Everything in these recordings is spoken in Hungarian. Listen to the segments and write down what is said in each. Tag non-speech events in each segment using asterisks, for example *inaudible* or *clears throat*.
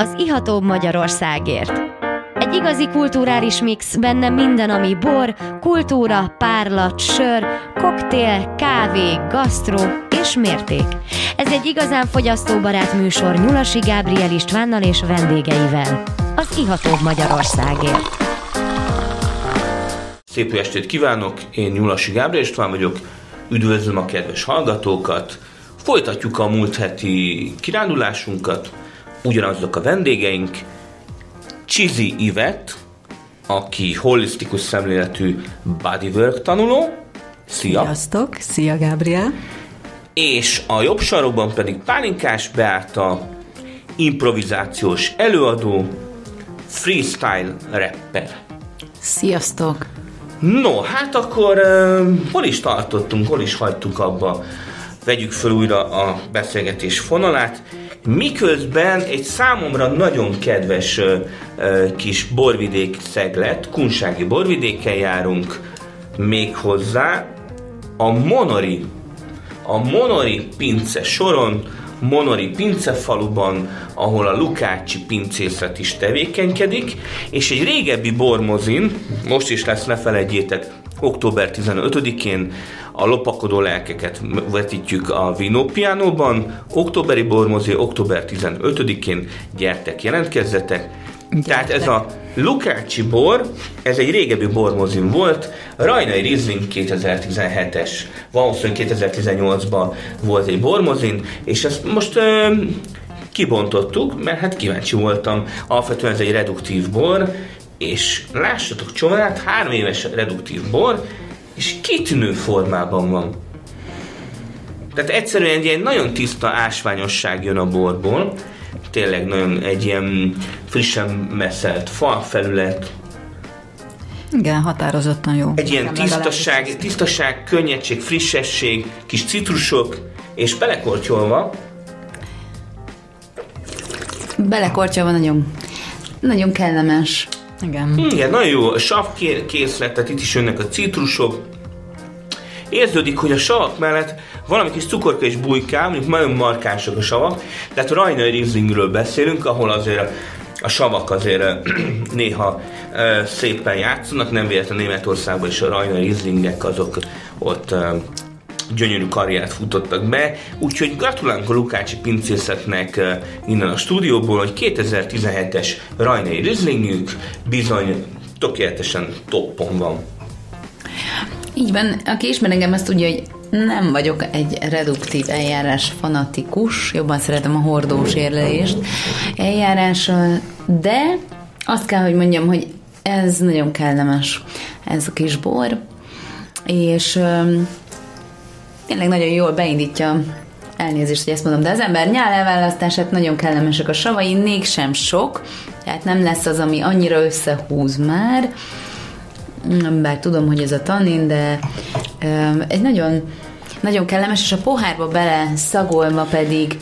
az Ihatóbb Magyarországért. Egy igazi kulturális mix, benne minden, ami bor, kultúra, párlat, sör, koktél, kávé, gasztró és mérték. Ez egy igazán fogyasztóbarát műsor Nyulasi Gábriel Istvánnal és vendégeivel. Az Ihatóbb Magyarországért. Szép estét kívánok, én Nyulasi Gábriel István vagyok, üdvözlöm a kedves hallgatókat, folytatjuk a múlt heti kirándulásunkat, ugyanazok a vendégeink, Csizi Ivet, aki holisztikus szemléletű bodywork tanuló, szia! Sziasztok, szia Gábriel! És a jobb sarokban pedig Pálinkás Beáta, improvizációs előadó, freestyle rapper. Sziasztok! No, hát akkor uh, hol is tartottunk, hol is hagytuk abba, vegyük fel újra a beszélgetés fonalát, miközben egy számomra nagyon kedves uh, uh, kis borvidék szeglet, kunsági borvidéken járunk még hozzá, a Monori, a Monori pince soron, Monori pincefaluban, ahol a Lukácsi pincészet is tevékenykedik, és egy régebbi bormozin, most is lesz, ne felejtjétek, október 15-én a lopakodó lelkeket vetítjük a Vino Pianóban, októberi bormozi, október 15-én gyertek, jelentkezzetek, tehát ez a Lukácsi bor, ez egy régebbi bormozin volt, Rajnai Riesling 2017-es, valószínűleg 2018-ban volt egy bormozin, és ezt most ö, kibontottuk, mert hát kíváncsi voltam, alapvetően ez egy reduktív bor, és lássatok csomát, három éves reduktív bor, és kitűnő formában van. Tehát egyszerűen egy ilyen nagyon tiszta ásványosság jön a borból, tényleg nagyon egy ilyen frissen messzelt fa felület. Igen, határozottan jó. Egy ilyen tisztaság, tisztaság, könnyedség, frissesség, kis citrusok, és belekortyolva. Belekortyolva nagyon, nagyon kellemes. Igen. Igen, nagyon jó a sav készlet, tehát itt is jönnek a citrusok. Érződik, hogy a savak mellett valami kis cukorka és bujká, mondjuk nagyon markánsok a savak, tehát a Rajnai Rieslingről beszélünk, ahol azért a savak azért *clears throat* néha szépen játszanak, nem véletlenül Németországban is a Rajnai Rieslingek azok ott gyönyörű karriert futottak be, úgyhogy gratulálunk a Lukácsi pincészetnek innen a stúdióból, hogy 2017-es Rajnai Rieslingük bizony tökéletesen toppon van. Így van, aki ismer engem, azt tudja, hogy nem vagyok egy reduktív eljárás fanatikus, jobban szeretem a hordós érlelést eljárással, de azt kell, hogy mondjam, hogy ez nagyon kellemes, ez a kis bor, és um, tényleg nagyon jól beindítja. Elnézést, hogy ezt mondom, de az ember nyál elválasztását nagyon kellemesek a savai, mégsem sok, tehát nem lesz az, ami annyira összehúz már, bár tudom, hogy ez a tanin, de egy nagyon, nagyon kellemes, és a pohárba bele szagolva pedig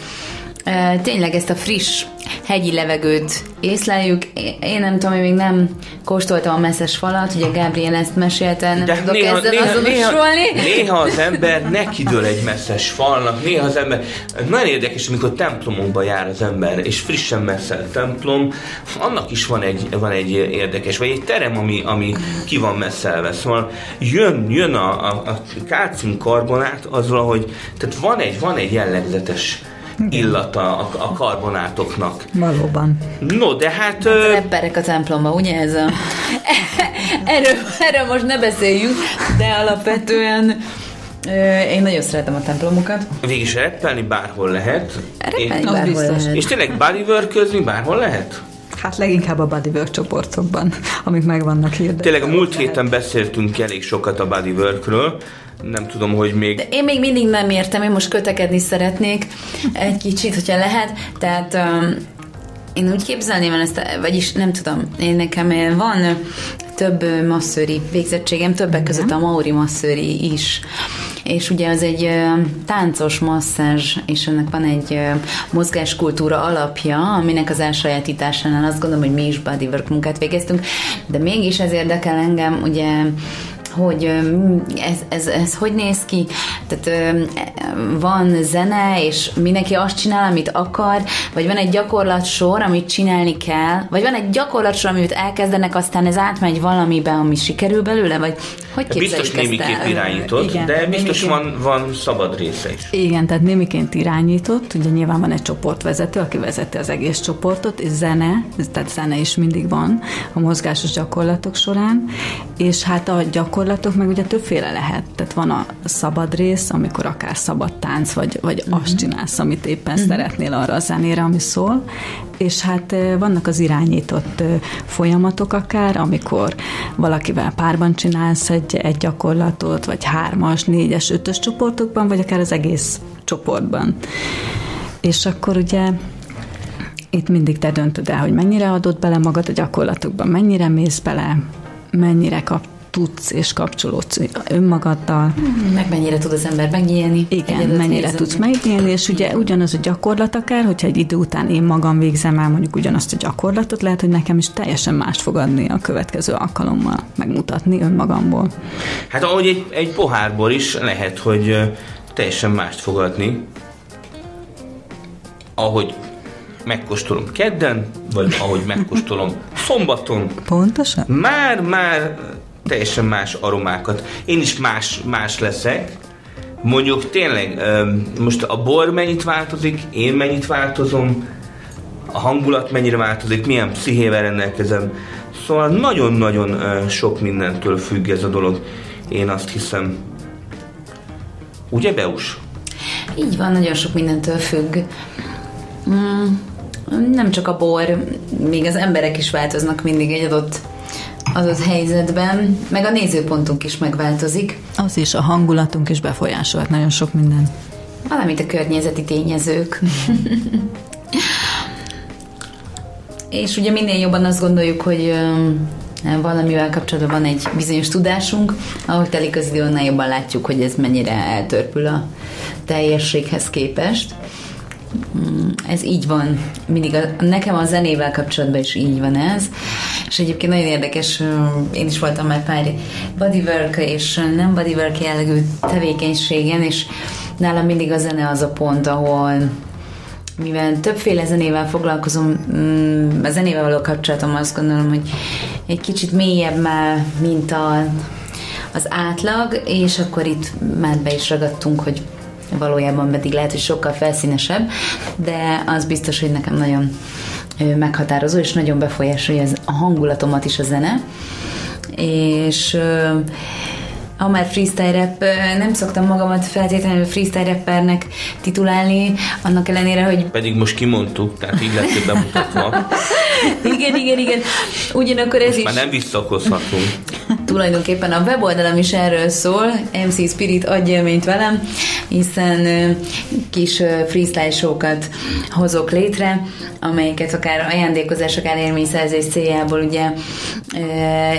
tényleg ezt a friss hegyi levegőt észleljük. Én nem tudom, hogy még nem kóstoltam a messzes falat, ugye Gabriel ezt mesélte, nem De tudok néha, ezzel néha, azonosulni. néha, néha az ember nekidől egy messzes falnak, néha az ember, nagyon érdekes, amikor templomokba jár az ember, és frissen messzelt templom, annak is van egy, van egy érdekes, vagy egy terem, ami, ami ki van messzelve, szóval jön, jön a, a, a kálcium karbonát, az valahogy, tehát van egy, van egy jellegzetes illata a, a karbonátoknak. Valóban. No, de hát... A ö, Rapperek a templomba, ugye ez a... *laughs* erről, erről most ne beszéljünk, de alapvetően én nagyon szeretem a templomokat. Végig reppelni bárhol lehet. Reppelni az bárhol biztos. lehet. És tényleg bodyworközni bárhol lehet? Hát leginkább a bodywork csoportokban, amik meg vannak hirdetve. Tényleg a múlt héten beszéltünk elég sokat a bodyworkről. Nem tudom, hogy még... De én még mindig nem értem, én most kötekedni szeretnék egy kicsit, hogyha lehet. Tehát um, én úgy képzelném el ezt, vagyis nem tudom, én nekem van több masszőri végzettségem, többek között a Maori masszőri is. És ugye az egy táncos masszázs, és ennek van egy mozgáskultúra alapja, aminek az elsajátításánál azt gondolom, hogy mi is bodywork munkát végeztünk, de mégis ez érdekel engem, ugye hogy ez, ez, ez hogy néz ki? Tehát van zene, és mindenki azt csinál, amit akar, vagy van egy gyakorlatsor, amit csinálni kell, vagy van egy gyakorlatsor, amit elkezdenek, aztán ez átmegy valamibe, ami sikerül belőle, vagy hogy Biztos némiként irányított, Igen, de biztos van, van szabad része is. Igen, tehát némiként irányított, ugye nyilván van egy csoportvezető, aki vezeti az egész csoportot, és zene, tehát zene is mindig van a mozgásos gyakorlatok során, és hát a gyakorlatok meg ugye többféle lehet. Tehát van a szabad rész, amikor akár szabad tánc, vagy, vagy uh-huh. azt csinálsz, amit éppen uh-huh. szeretnél arra a zenére, ami szól, és hát vannak az irányított folyamatok akár, amikor valakivel párban csinálsz egy, egy gyakorlatot, vagy hármas, négyes, ötös csoportokban, vagy akár az egész csoportban. És akkor ugye itt mindig te döntöd el, hogy mennyire adod bele magad a gyakorlatokban, mennyire mész bele, mennyire kap, tudsz és kapcsolódsz önmagaddal. Meg mennyire tud az ember megnyílni. Igen, mennyire tudsz megnyílni, és ugye ugyanaz a gyakorlat akár, hogyha egy idő után én magam végzem el mondjuk ugyanazt a gyakorlatot, lehet, hogy nekem is teljesen mást fog adni a következő alkalommal megmutatni önmagamból. Hát ahogy egy, egy pohárból is lehet, hogy teljesen mást fog adni, ahogy megkóstolom kedden, vagy ahogy megkóstolom szombaton. Pontosan? Már, már teljesen más aromákat. Én is más, más leszek. Mondjuk tényleg, most a bor mennyit változik, én mennyit változom, a hangulat mennyire változik, milyen pszichével rendelkezem. Szóval nagyon-nagyon sok mindentől függ ez a dolog. Én azt hiszem. Ugye, Beus? Így van, nagyon sok mindentől függ. Mm, nem csak a bor, még az emberek is változnak mindig egy adott adott helyzetben, meg a nézőpontunk is megváltozik. Az is, a hangulatunk is befolyásolt nagyon sok minden. Valamint a környezeti tényezők. *laughs* És ugye minél jobban azt gondoljuk, hogy valamivel kapcsolatban van egy bizonyos tudásunk, ahogy telik az idő, annál jobban látjuk, hogy ez mennyire eltörpül a teljességhez képest. Ez így van. Mindig a, nekem a zenével kapcsolatban is így van ez. És egyébként nagyon érdekes, én is voltam már pár bodywork és nem bodywork jellegű tevékenységen, és nálam mindig a zene az a pont, ahol mivel többféle zenével foglalkozom, mm, a zenével való kapcsolatom azt gondolom, hogy egy kicsit mélyebb már, mint a, az átlag, és akkor itt már be is ragadtunk, hogy valójában pedig lehet, hogy sokkal felszínesebb, de az biztos, hogy nekem nagyon meghatározó, és nagyon befolyásolja a hangulatomat is a zene. És ha már freestyle rap, nem szoktam magamat feltétlenül freestyle rappernek titulálni, annak ellenére, hogy... Pedig most kimondtuk, tehát így lett bemutatva. *laughs* igen, igen, igen. Ugyanakkor ez most is... már nem visszakozhatunk. Tulajdonképpen a weboldalam is erről szól, MC Spirit adj élményt velem, hiszen kis freestyle showokat hozok létre, amelyeket akár ajándékozás, akár élményszerzés céljából ugye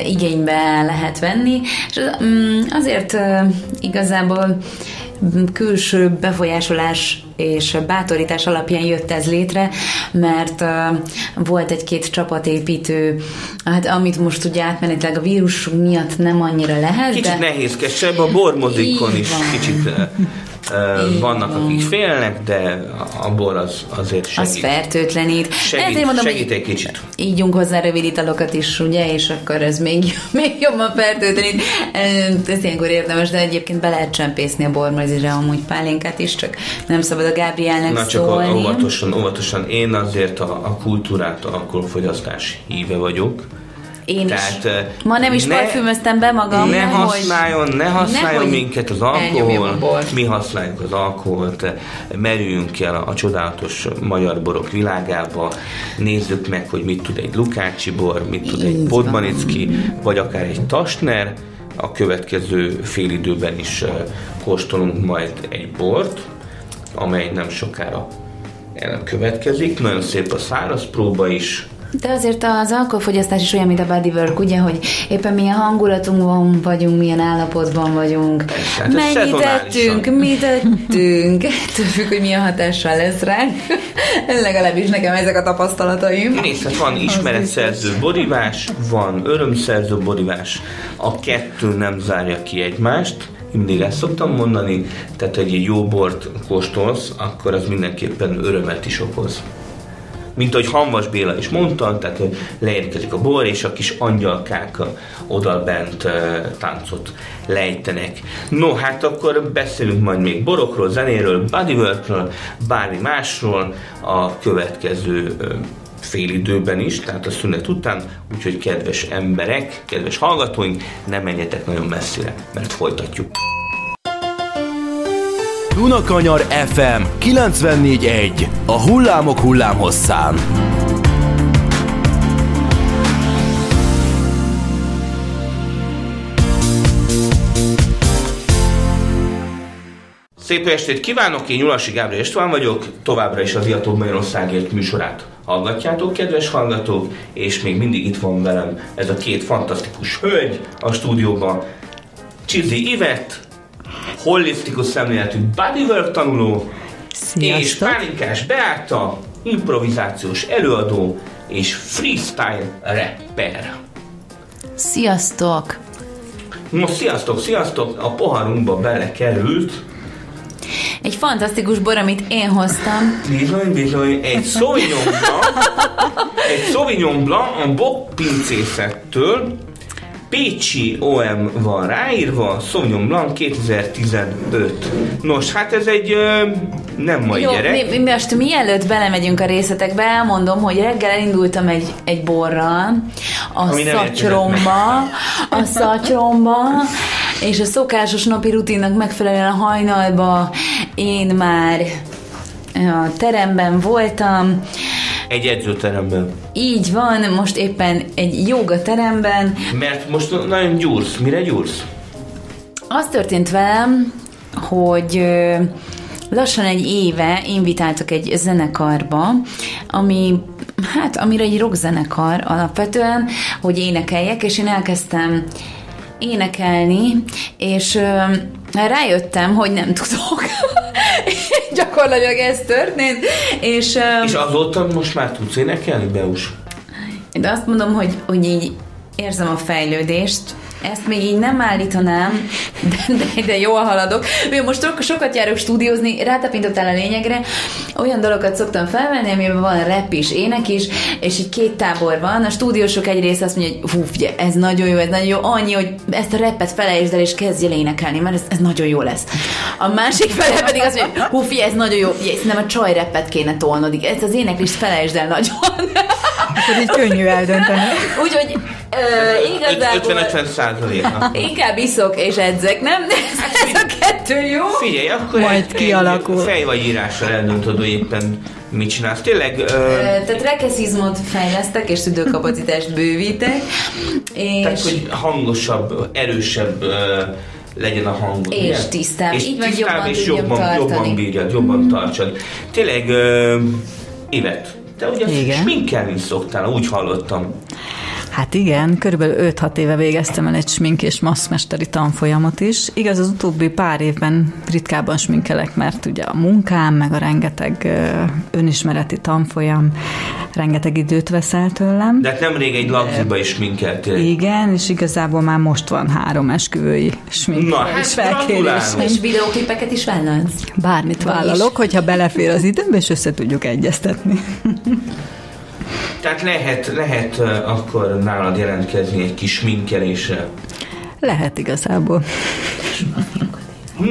igénybe lehet venni, és mm, azért igazából külső befolyásolás és bátorítás alapján jött ez létre, mert uh, volt egy-két csapatépítő, hát amit most ugye átmenetileg a vírus miatt nem annyira lehet. Kicsit de... nehézkesebb, a bormozikon is van. kicsit vannak, van. akik félnek, de a bor az azért segít. Az fertőtlenít. Segít, Ezért mondom, segít egy kicsit. Ígyunk hozzá rövid italokat is, ugye, és akkor ez még, *laughs* még jobban fertőtlenít. Ez ilyenkor érdemes, de egyébként be lehet csempészni a bormozira amúgy pálinkát is, csak nem szabad a Gábrielnek Na csak szólni. óvatosan, óvatosan. Én azért a, a kultúrát, a alkoholfogyasztás híve vagyok. Én Tehát, is. Ma nem is ne, parfümöztem be magam. Ne használjon, ne használjon ne, minket az alkohol. Mi használjuk az alkoholt. Merüljünk el a, a csodálatos magyar borok világába. Nézzük meg, hogy mit tud egy Lukácsi bor, mit tud egy Podmanicki, vagy akár egy Tasner. A következő fél időben is kóstolunk majd egy bort, amely nem sokára következik. Nagyon szép a száraz próba is, De azért az alkoholfogyasztás is olyan, mint a bodywork, ugye, hogy éppen milyen hangulatunkban vagyunk, milyen állapotban vagyunk, hát ez mennyit ettünk, mit ettünk, *laughs* ettől függ, hogy milyen hatással lesz ránk. *laughs* Legalábbis nekem ezek a tapasztalataim. Nézd, hát van ismeretszerző borivás, van örömszerző borivás. A kettő nem zárja ki egymást. Mindig ezt szoktam mondani, tehát hogy egy jó bort kóstolsz, akkor az mindenképpen örömet is okoz. Mint ahogy Hanvas Béla is mondta, tehát leérkezik a bor, és a kis angyalkák oda bent táncot lejtenek. No, hát akkor beszélünk majd még borokról, zenéről, bodyworkről, bármi másról a következő fél időben is, tehát a szünet után, úgyhogy kedves emberek, kedves hallgatóink, ne menjetek nagyon messzire, mert folytatjuk. Dunakanyar FM 94.1 A hullámok hullámhosszán. Szép estét kívánok, én Nyulasi Gábor István vagyok, továbbra is az Iatóbb Magyarországért műsorát hallgatjátok, kedves hallgatók, és még mindig itt van velem ez a két fantasztikus hölgy a stúdióban. Csizi Ivett, holisztikus szemléletű bodywork tanuló, és! Pálinkás Beáta, improvizációs előadó és freestyle rapper. Sziasztok! Most sziasztok, sziasztok, a poharunkba belekerült Egy fantasztikus bor, amit én hoztam. Bizony, bizony, egy Sauvignon Blanc, *laughs* egy Sauvignon Blanc a Bock pincészettől, Pécsi OM van ráírva, Sauvignon Blanc 2015. Nos, hát ez egy ö, nem mai Jó, gyerek. mi, mi, most mielőtt belemegyünk a részletekbe, elmondom, hogy reggel elindultam egy, egy borral a Ami szatyromba, a szatyromba, és a szokásos napi rutinnak megfelelően a hajnalba én már a teremben voltam, Egy edzőteremben. Így van, most éppen egy joga teremben, Mert most nagyon gyúrsz. Mire gyúrsz? Az történt velem, hogy lassan egy éve invitáltak egy zenekarba, ami hát amire egy rockzenekar alapvetően, hogy énekeljek, és én elkezdtem énekelni, és ö, rájöttem, hogy nem tudok. Gyakorlatilag ez történt, és, ö, És azóta most már tudsz énekelni, Beus? de azt mondom, hogy, hogy így érzem a fejlődést, ezt még így nem állítanám, de, de, de jól haladok. Mivel most so- sokat járok stúdiózni, rátapintottál a lényegre, olyan dolgokat szoktam felvenni, amiben van rap is, ének is, és így két tábor van. A stúdiósok egy része azt mondja, hogy hú, figyelj, ez nagyon jó, ez nagyon jó, annyi, hogy ezt a rappet felejtsd el, és kezdj el énekelni, mert ez, ez nagyon jó lesz. A másik fele pedig azt mondja, hú, figyelj, ez nagyon jó, figyelj, szerintem a csaj rappet kéne tolnod, ezt az éneklést felejtsd el nagyon. Akkor így könnyű eldönteni. Úgyhogy ö, igazából 50-50 százalék. *laughs* inkább iszok és edzek, nem? *laughs* Ez a kettő jó. Figyelj, akkor Majd egy, kialakul. egy fej vagy írással eldöntöd, hogy éppen mit csinálsz. Tényleg, Ö, Tehát rekeszizmot fejlesztek, és szüdőkapacitást bővítek, és, tehát, hogy hangosabb, erősebb ö, legyen a hangod. És ugye? tisztább. És Így tisztább, jobban és jobban, tartani. jobban bírjad, jobban tartsad. Tényleg, ö, Ivet, te ugye sminkelni szoktál, úgy hallottam. Hát igen, körülbelül 5-6 éve végeztem el egy smink és maszmesteri tanfolyamot is. Igaz, az utóbbi pár évben ritkábban sminkelek, mert ugye a munkám, meg a rengeteg önismereti tanfolyam rengeteg időt vesz el tőlem. De hát nemrég egy lagziba is sminkeltél. Igen, és igazából már most van három esküvői smink Na, hát és gratulálok. és videóklipeket is vállalsz. Bármit vállalok, hogyha belefér az időmbe, és össze tudjuk egyeztetni. *laughs* Tehát lehet, lehet akkor nálad jelentkezni egy kis sminkelésre. Lehet igazából.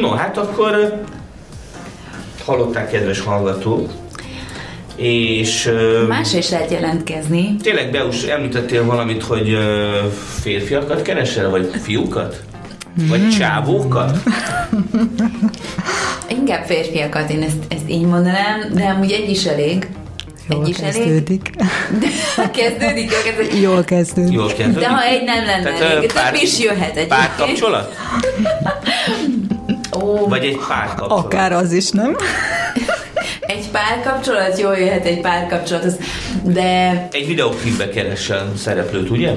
No, hát akkor hallották kedves hallgatók, és ö, Másra is lehet jelentkezni. tényleg Beus, említettél valamit, hogy férfiakat keresel, vagy fiúkat? Vagy csávókat? Inkább férfiakat, én ezt, ezt így mondanám, de amúgy egy is elég. Jól Egy is elég. kezdődik. Kezdődik, jól kezdődik. Jól kezdődik. Jól kezdődik? De ha egy nem lenne Tehát, elég, pár- több is jöhet egyébként. Párkapcsolat? Ó, Vagy egy párkapcsolat? Akár az is, nem? egy egy párkapcsolat, jól jöhet egy párkapcsolat, az- de Egy videóklipbe keresel szereplőt, ugye?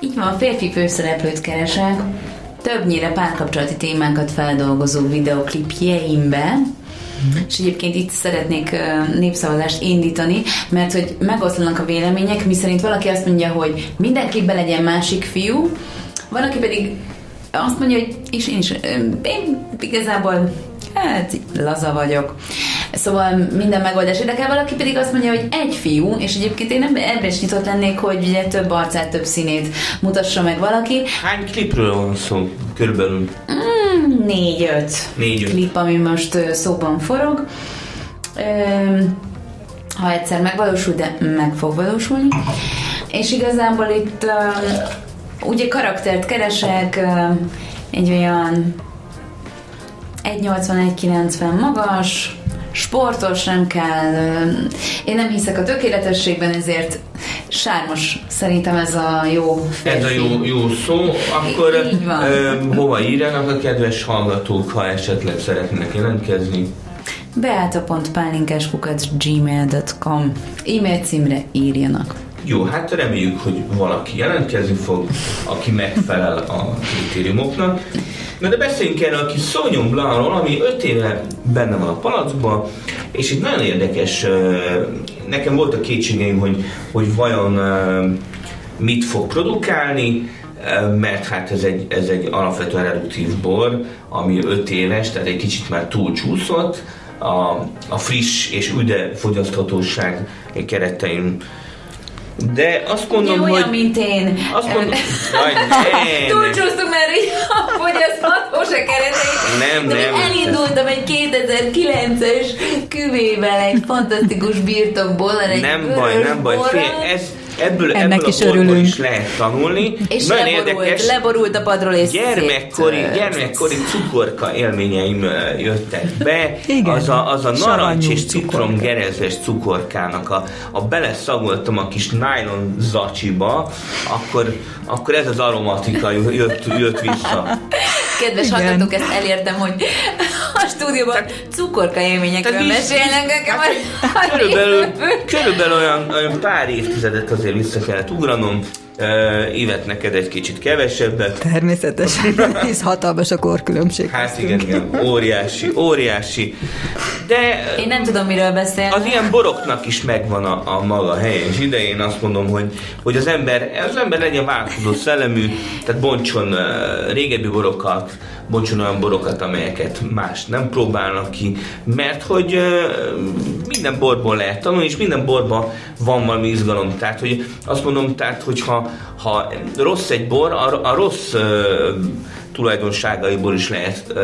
így van, férfi főszereplőt keresek, többnyire párkapcsolati témákat feldolgozó videoklipjeimbe, és egyébként itt szeretnék népszavazást indítani, mert hogy megoszlanak a vélemények, miszerint valaki azt mondja, hogy minden klipben legyen másik fiú, van, aki pedig azt mondja, hogy és én is, én igazából hát laza vagyok. Szóval minden megoldás érdekel, valaki pedig azt mondja, hogy egy fiú, és egyébként én ebben is nyitott lennék, hogy ugye több arcát, több színét mutassa meg valaki. Hány klipről van szó? Körülbelül Négy-öt Négy-öt. klip, ami most szóban forog. Ha egyszer megvalósul, de meg fog valósulni. És igazából itt ugye karaktert keresek, egy olyan 1,81-90 magas, sportos, nem kell. Én nem hiszek a tökéletességben, ezért sármos szerintem ez a jó férfi. Ez a jó, jó szó, akkor ö, hova írjanak a kedves hallgatók, ha esetleg szeretnének jelentkezni? beata.pálinkáskukac.gmail.com e-mail címre írjanak. Jó, hát reméljük, hogy valaki jelentkezni fog, aki megfelel a kritériumoknak. Na de beszéljünk erről a kis Sauvignon Blancról, ami 5 éve benne van a palacban, és egy nagyon érdekes, nekem voltak kétségeim, hogy, hogy vajon mit fog produkálni, mert hát ez egy, ez egy alapvetően reduktív bor, ami 5 éves, tehát egy kicsit már túlcsúszott, a, a friss és üde fogyaszthatóság keretein de azt mondom, Ugye olyan, hogy... mint én. Azt mondom, Jaj, *laughs* ne. Túlcsúsztunk már így a fogyaszthatós keretei. Nem, De nem. elindultam egy 2009-es küvével, egy fantasztikus birtokból, egy Nem baj, nem baj. Fél, ez, ebből, Ennek ebből is a örülünk. is lehet tanulni. És Nagyon leborult, érdekes. leborult a padról, és Gyermekkori, szét- gyermekkori cukorka élményeim jöttek be. Igen. Az a, az a narancs és cukorka. citrom gerezes cukorkának a, a beleszagoltam a kis nylon zacsiba, akkor, akkor ez az aromatika jött, jött vissza. Kedves Igen. hallgatók, ezt elértem, hogy a stúdióban cukorka élményekről Tehát mesélnek nekem. Hát, körülbelül, körülbelül olyan, olyan pár évtizedet azért vissza kellett ugranom. Évet neked egy kicsit kevesebbet. Természetesen, *laughs* hisz hatalmas a korkülönbség. Hát igen, igen, óriási, óriási. De Én nem tudom, miről beszél. az ilyen boroknak is megvan a, a maga helye és ideje. Én azt mondom, hogy, hogy az ember, az ember legyen változó szellemű, tehát bontson uh, régebbi borokat, bontson olyan borokat, amelyeket más nem próbálnak ki, mert hogy minden borból lehet tanulni, és minden borban van valami izgalom. Tehát, hogy azt mondom, tehát, hogyha ha rossz egy bor, a, a rossz tulajdonságaiból is lehet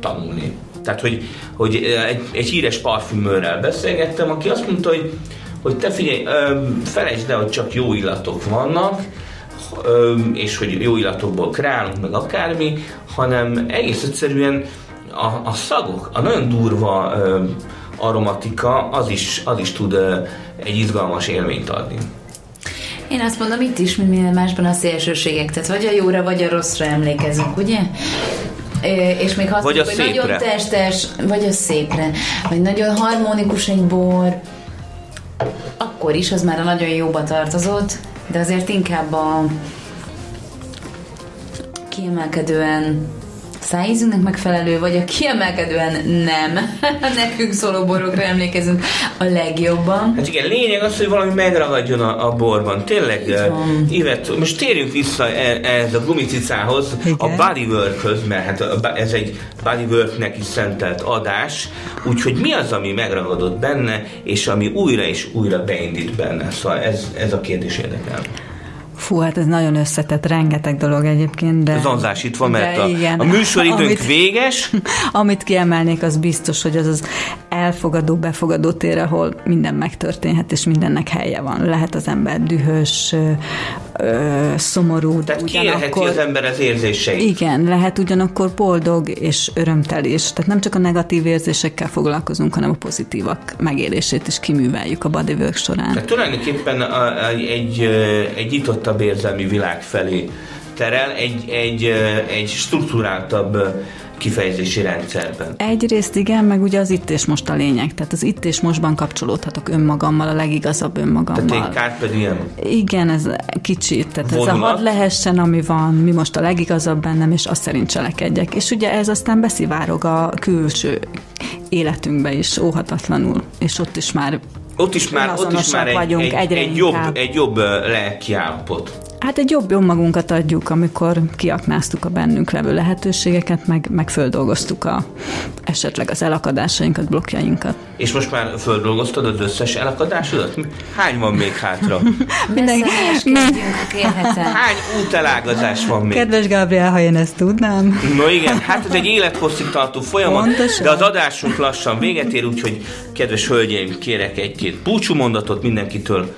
tanulni. Tehát, hogy, hogy egy, egy híres parfümőrrel beszélgettem, aki azt mondta, hogy, hogy te figyelj, felejtsd el, hogy csak jó illatok vannak, és hogy jó illatokból kreálunk, meg akármi, hanem egész egyszerűen a, a szagok, a nagyon durva ö, aromatika, az is, az is tud ö, egy izgalmas élményt adni. Én azt mondom, itt is, mint minden másban a szélsőségek, tehát vagy a jóra, vagy a rosszra emlékezünk, ugye? És még azt Vagy mondjuk, a hogy nagyon szépre. testes, vagy a szépre, vagy nagyon harmonikus egy bor, akkor is, az már a nagyon jóba tartozott, de azért inkább a kiemelkedően szájízünknek megfelelő, vagy a kiemelkedően nem. *laughs* Nekünk szóló borokra emlékezünk a legjobban. Hát igen, lényeg az, hogy valami megragadjon a, a borban. Tényleg. Ivet, most térjünk vissza e- ehhez a gumicicához, Igen. a bodyworkhöz, mert hát a ez egy bodyworknek is szentelt adás, úgyhogy mi az, ami megragadott benne, és ami újra és újra beindít benne? Szóval ez, ez a kérdés érdekel. Fú, hát ez nagyon összetett, rengeteg dolog egyébként, de... Zanzás itt van, mert De a, igen. a műsoridőnk Amit- véges, *laughs* Amit kiemelnék, az biztos, hogy az az elfogadó, befogadó tér, ahol minden megtörténhet, és mindennek helye van. Lehet az ember dühös, ö, szomorú, de tehát kiélheti az ember az érzéseit. Igen, lehet ugyanakkor boldog és örömteli is. Tehát nem csak a negatív érzésekkel foglalkozunk, hanem a pozitívak megélését is kiműveljük a bodywork során. Tehát tulajdonképpen a, a, egy, egy nyitottabb érzelmi világ felé terel, egy, egy, egy struktúráltabb kifejezési rendszerben. Egyrészt igen, meg ugye az itt és most a lényeg. Tehát az itt és mostban kapcsolódhatok önmagammal, a legigazabb önmagammal. Tehát egy carpe diem. Igen, ez kicsit. Tehát Vonulat. ez a hadd lehessen, ami van, mi most a legigazabb bennem, és azt szerint cselekedjek. És ugye ez aztán beszivárog a külső életünkbe is óhatatlanul, és ott is már ott is már, ott is már egy, egy, egy, jobb, egy jobb lelki állapot. Hát egy jobb önmagunkat adjuk, amikor kiaknáztuk a bennünk levő lehetőségeket, meg, meg földolgoztuk a, esetleg az elakadásainkat, blokkjainkat. És most már földolgoztad az összes elakadásodat? Hány van még hátra? *laughs* Minden... Hány útelágazás van még? Kedves Gabriel, ha én ezt tudnám. No igen, hát ez egy élethosszig tartó folyamat, Pontosan. de az adásunk lassan véget ér, úgyhogy kedves hölgyeim, kérek egy-két búcsúmondatot mindenkitől,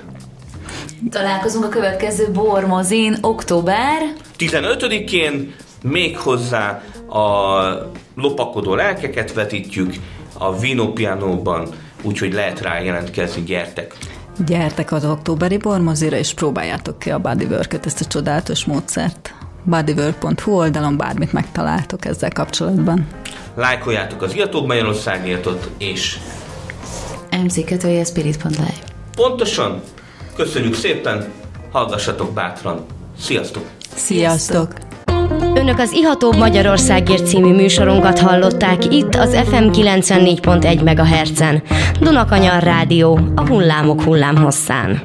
Találkozunk a következő Bormozin október 15-én, még hozzá a lopakodó lelkeket vetítjük a Vino Pianóban, úgyhogy lehet rá jelentkezni, gyertek! Gyertek az októberi Bormozira, és próbáljátok ki a bodywork ezt a csodálatos módszert. bodywork.hu oldalon bármit megtaláltok ezzel kapcsolatban. Lájkoljátok az Iatóbb Magyarországértot, és mc2spirit.live Pontosan, Köszönjük szépen, hallgassatok bátran. Sziasztok! Sziasztok! Önök az Ihatóbb Magyarországért című műsorunkat hallották itt az FM 94.1 MHz-en. Dunakanyar Rádió, a hullámok hullámhosszán.